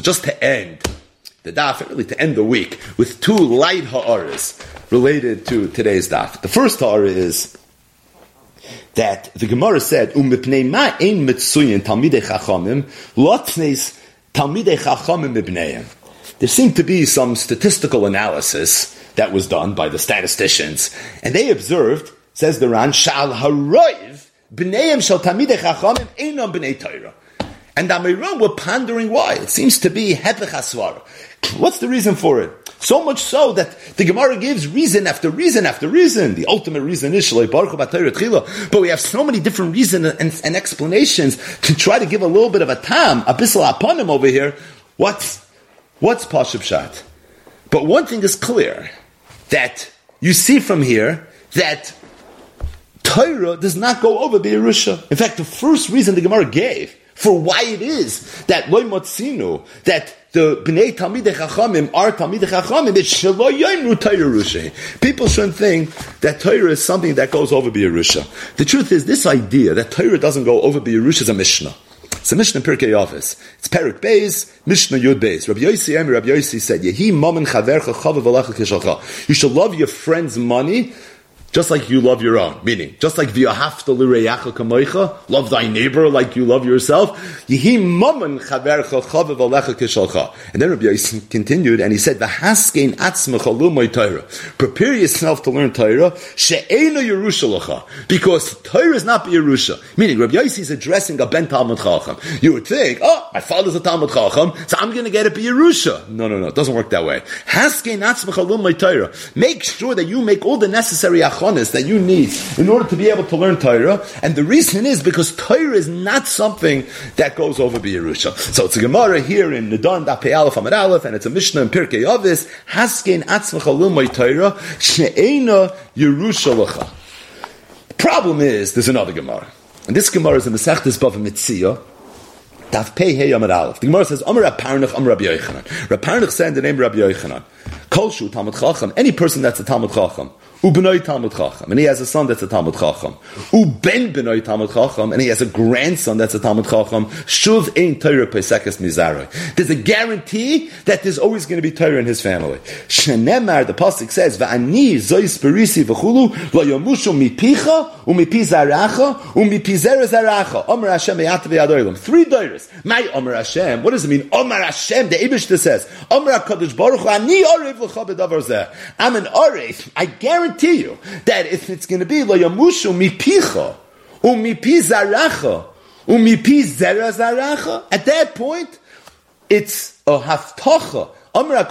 just to end the daf, really to end the week, with two light ha'aras related to today's daf. The first ha'ara is that the Gemara said, "Umipnei ma ein chachamim chachamim ibneim." There seemed to be some statistical analysis that was done by the statisticians, and they observed, says the Ran, "Shal haroiv b'neim shal talmidei chachamim einam b'nei Torah." And Amiram were pondering why. It seems to be Hepech What's the reason for it? So much so that the Gemara gives reason after reason after reason. The ultimate reason is Shalei Baruch But we have so many different reasons and, and, explanations to try to give a little bit of a tam, a bissel upon him over here. What's, what's Pashab Shat? But one thing is clear, that you see from here that Torah does not go over the Be'erusha. In fact, the first reason the Gemara gave for why it is that loy motzinu that the bnei talmidei chachamim are talmidei chachamim. It's shelo People shouldn't think that Torah is something that goes over B'Yerusha. The truth is, this idea that Torah doesn't go over B'Yerusha is a Mishnah. It's a Mishnah Pirkei Avos. It's Perik Beis, Mishnah Yud Beis. Rabbi Yossi Emi, Rabbi Yossi said, Yehi momen chavercha chavav. You should love your friend's money just like you love your own. Meaning, just like v'yahafta l'reyacha kamoicha, love thy neighbor like you love yourself. And then Rabbi Yossi continued and he said, v'haskein atzmecha lumay Torah. Prepare yourself to learn Torah, she'ena Yerusha Because Torah is not Yerusha. Meaning, Rabbi Yossi is addressing a ben Talmud Chacham. You would think, oh, my father's a Talmud Chacham, so I'm going to get it Yerusha. No, no, no, it doesn't work that way. Haskein atzmecha lumay Torah. Make sure that you make all the necessary that you need in order to be able to learn Torah. And the reason is because Torah is not something that goes over B'Yerusha. So it's a Gemara here in Nidan Dapei Aleph Amar Aleph, and it's a Mishnah in Pirkei Avos, Haskein Atzmacha Lumay Torah, She'ena Yerusha Lecha. The problem is, there's another Gemara. And this Gemara is in the Sechtes Bava Mitzia, Daf Pei Hey Amar Aleph. The Gemara says, Amar Aparnach, Amar Rabbi Yochanan. Rabbi said the name Rabbi Yochanan, Kolshu Talmud Chacham, any person that's a Talmud Chacham, Ubenoi Talmud Chacham, and he has a son that's a Talmud Chacham. Uben Benoi Talmud Chacham, and he has a grandson that's a Talmud Chacham. Shuv ein Torah Pesekes Mizaroi. There's a guarantee that there's always going to be Torah in his family. Shenemar, the pasuk says, "Va'ani zois perisi v'chulu lo yomushu mipicha umipi zaracha umipi zera zaracha." Omer Hashem yadorim. Three doiris. My Omer Hashem. What does it mean? Omer Hashem. The Eibushter says, "Omer Hakadosh Baruch Hu ani orev l'cha b'davar zeh." I'm an orev. I guarantee guarantee you that if it's going to be lo yamushu mipicha umipi zaracha umipi zera zaracha, at that point it's a haftacha Amr. That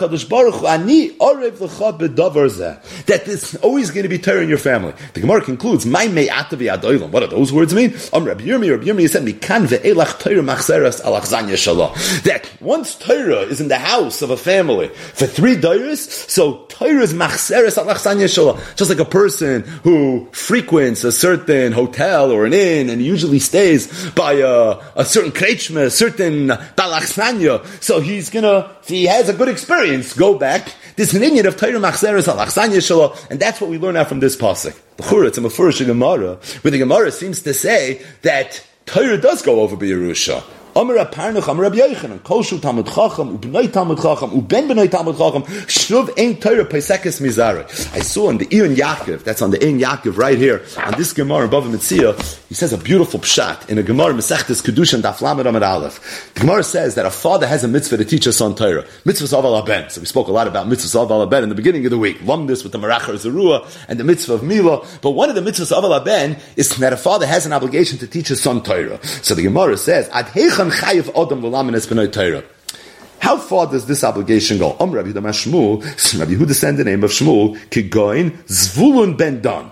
there's always going to be terror in your family. The Gemara concludes, My Mei Atavi Adoilam. What do those words mean? Amr Rabbi Yirmi, Rabbi Yirmi said, Mikan ve'elach Torah machzeres al Shalah. That once Torah is in the house of a family for three days, so Torah is machzeres al Shalah. Just like a person who frequents a certain hotel or an inn and usually stays by a, a certain krechma, a certain balachsanya. So he's gonna, he has a good experience, go back. This Indian of Torah Machzeres al and that's what we learn out from this pasuk. The Chura, it's a Mefurish Gemara, where the Gemara seems to say that Torah does go over Yerusha. Amar Aparnuch, Amar Rabbi Yochanan, Kol Shu Talmud Chacham, Ubnei Talmud Chacham, Uben Benoi Talmud Chacham, Shnuv Ein Torah Pesekes Mizare. I saw in the Ein Yaakov, that's on the Ein Yaakov right here, on this Gemara above the Mitzia, he says a beautiful pshat in a Gemara Mesechtes Kedushan Daf Lamed Amar Aleph. The Gemara says that a father has a mitzvah to teach a son Torah. Mitzvah of al So we spoke a lot about mitzvah of al in the beginning of the week. Lumb this with the Marachar Zerua and the mitzvah of Mila. But one of the mitzvahs of al is that a father has an obligation to teach his son Torah. So the Gemara says, Ad. How far does this obligation go? Om Rabbi Yehuda Shmuel, Rabbi Yehuda send the name of Shmuel, Kigoin Zvulun ben Dan.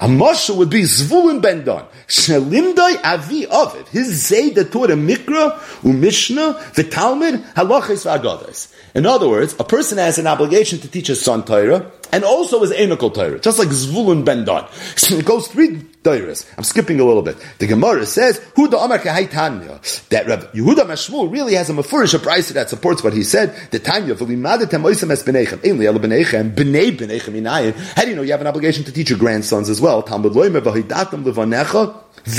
A marshal would be Zvulun ben Dan. Shelimdai avi of His Zayd that taught Mikra, Umishna, the Talmud, Halachis v'Agadas. In other words, a person has an obligation to teach his son Torah, and also his Enokal Torah, just like Zvulun ben. So it goes three Doiris. I'm skipping a little bit. The Gemara says, Who Huda Amar Tanya, that Rav Yehuda Mashmul really has a mafurish, a price that supports what he said. The Tanya, V'limadetem oisem es b'neichem, Ein el b'neichem, b'nei b'neichem inayin. How do you know you have an obligation to teach your grandsons as well? Talmud It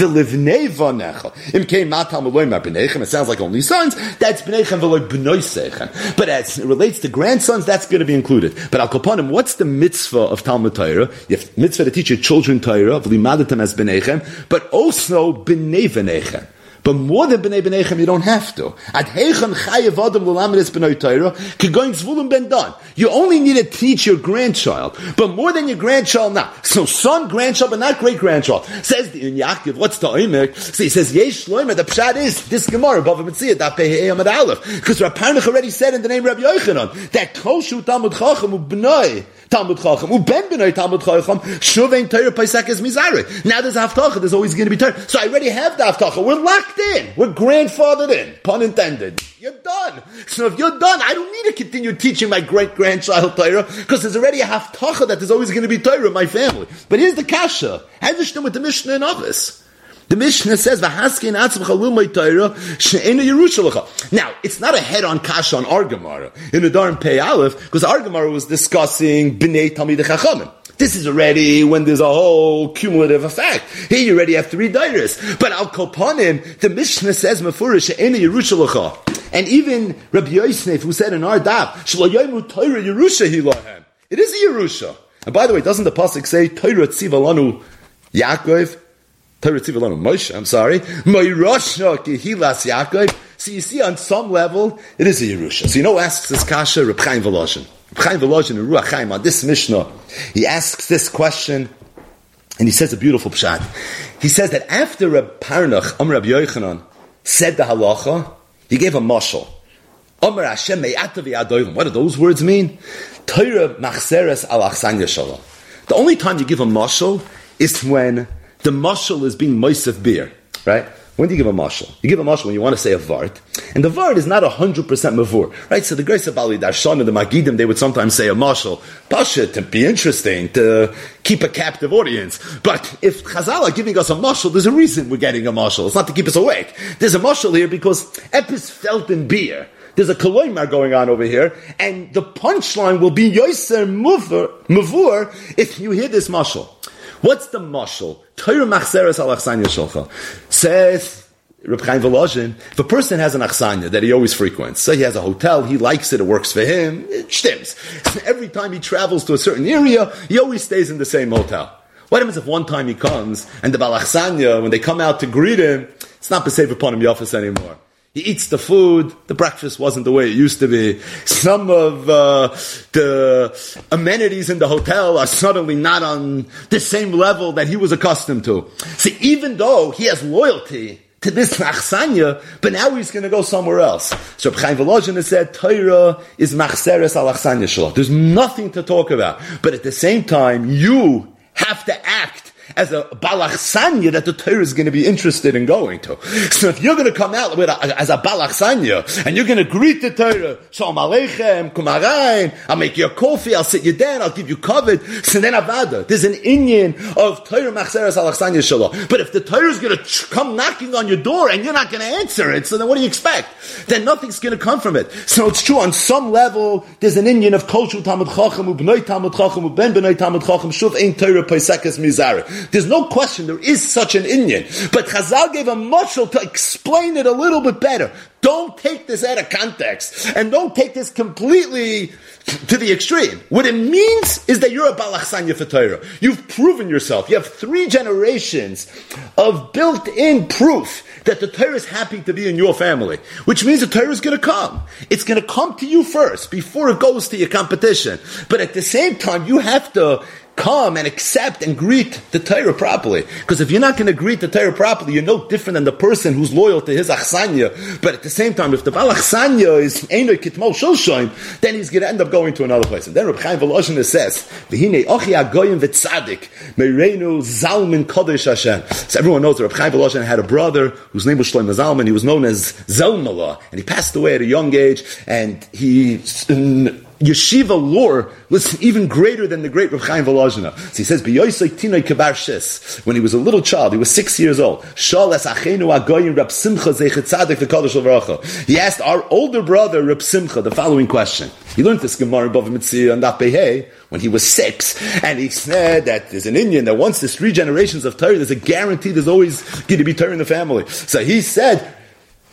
sounds like only sons. That's b'nechem v'loy b'noisechem. But as it relates to grandsons, that's going to be included. But al kaponim, what's the mitzvah of Talmud Torah? You have mitzvah to teach your children Torah, v'limadatem as b'nechem, but also b'nei v'nechem. But more than b'nei b'neichem, you don't have to. Ad heichen chayev adam l'lamedes b'nei Torah, zvulun ben dan. You only need to teach your grandchild, but more than your grandchild now. So son, grandchild, but not great grandchild. Says the in what's the oimek? So he says, yesh shloimer, the pshat is, this Gemara, Bava Mitziyah, that pehei amad aleph. Because Rav already said in the name of Rabbi Yochanan, that koshu talmud chacham u'bnoi, Talmud Chacham. Uben b'noi Talmud Chacham. Shuvein Torah Paisek is Mizare. Now there's Haftacha. There's always going to be Torah. So I already have the Haftacha. We're locked in. We're grandfathered in. Pun intended. You're done. So if you're done, I don't need to continue teaching my great grandchild Torah because there's already a Haftacha that there's always going to be Torah in my family. But here's the Kasha. Have with the Mishnah in Avos. The Mishnah says, "V'haskin atzvcha lumay Torah she'enu Yerushalaycha." Now, it's not a head-on kasha on our Gemara in the Darn Pei Aleph because our Gemara was discussing bnei Talmid Chachamim. This is already when there's a whole cumulative effect. Here you already have three dairis. But al kopanim, the Mishnah says mefurish she'enu Yerushalaycha. And even Rabbi Yosef, who said in our daf, "Shloyayimu Torah Yerusha hilahem." It is a Yerusha. And by the way, doesn't the pasuk say Torah tzivalanu Yaakov? Torah Tzivilanu Moshe, I'm sorry. Moirosha Kehilas Yaakov. So you see, on some level, it is a Yerusha. So you know asks this Kasha, Reb Chaim Volozhin. Reb Chaim Volozhin in Ruach Chaim, on this Mishnah, he asks this question, and he says a beautiful pshat. He says that after Reb Parnach, Am Reb Yochanan, said the halacha, he gave a mashal. Omer Hashem What do those words mean? Torah machseres al The only time you give a mashal is when the mashal is being moisef beer, right? When do you give a mashal? You give a mashal when you want to say a vart, and the vart is not hundred percent mavur, right? So the grace of Ali Darshan and the Magidim, they would sometimes say a mashal, pasha to be interesting, to keep a captive audience. But if Chazal are giving us a mashal, there's a reason we're getting a mashal. It's not to keep us awake. There's a mashal here because epis felt in beer. There's a koloimar going on over here, and the punchline will be yoiser mavur if you hear this mashal. What's the mashal? Torah machzeres al achsanya shalcha. Says Reb Chaim Volozhin, if a person has an achsanya that he always frequents, say he has a hotel, he likes it, it works for him, it stims. Every time he travels to a certain area, he always stays in the same hotel. What happens if one time he comes and the balachsanya, when they come out to greet him, it's not safe upon him office anymore. He eats the food. The breakfast wasn't the way it used to be. Some of uh, the amenities in the hotel are suddenly not on the same level that he was accustomed to. See, even though he has loyalty to this achsanya, but now he's going to go somewhere else. So Chaim Volozhin has said, Torah is machseres al achsanya There's nothing to talk about. But at the same time, you have to act as a balachsanya that the Torah is going to be interested in going to. So if you're going to come out with a, as a balachsanya and you're going to greet the Torah, Shalom Aleichem, Kumarain, I'll make you a coffee, I'll sit you down, I'll give you covered, so then avada. There's an Indian of Torah machzeres alachsanya shalom. But if the Torah is going to come knocking on your door and you're not going to answer it, so then what do you expect? Then nothing's going to come from it. So it's true on some level, there's an Indian of Kol Talmud Chacham, Ubnoi Talmud Chacham, Uben Talmud Chacham, Shuv Ein Torah Paisekes Mizare. There's no question there is such an Indian. But Chazal gave a mushal to explain it a little bit better. Don't take this out of context and don't take this completely to the extreme. What it means is that you're a balachsanya for Torah. You've proven yourself. You have three generations of built-in proof that the Torah is happy to be in your family, which means the Torah is going to come. It's going to come to you first before it goes to your competition. But at the same time, you have to come and accept and greet the Torah properly. Because if you're not going to greet the Torah properly, you're no different than the person who's loyal to his achsanya. But at the same time, if the Baal achsanya is Einoy Kitmol Shulshoim, then he's going to end up going to another place. And then Reb Chaim Volozhin says, V'hine ochi agoyim v'tzadik, mereinu zalmin kodesh Hashem. So everyone knows that Reb Chaim Volozhin had a brother whose name was Shlomo Zalman. He was known as Zelmala. And he passed away at a young age. And he, yeshiva lore was even greater than the great Rav Chaim Volozhina. So he says, when he was a little child, he was six years old. He asked our older brother, Rab Simcha, the following question. He learned this Gemara above Mitzvah and Dapehei when he was six, and he said that there's an Indian that once there's three generations of Torah, there's a guarantee there's always going to be Torah in the family. So he said,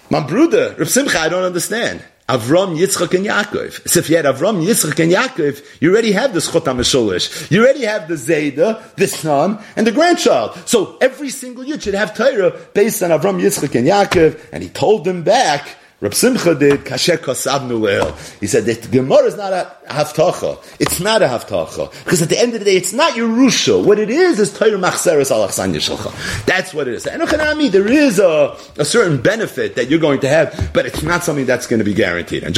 my brother, Rab Simcha, I don't understand. Avram, Yitzchak, and Yaakov. So if you had Avram, Yitzchak, and Yaakov, you already have the Schot HaMesholish. You already have the Zayda, the son, and the grandchild. So every single yid should have Torah based on Avram, Yitzchak, and Yaakov. And he told them back, Rab Simcha did kasher kosabnu leil. He said that Gemara is not a haftacha. It's not a haftacha because at the end of the day, it's not Yerusha. What it is is Torah machzeres alachsan yishalcha. That's what it is. And there is a, a certain benefit that you're going to have, but it's not something that's going to be guaranteed. And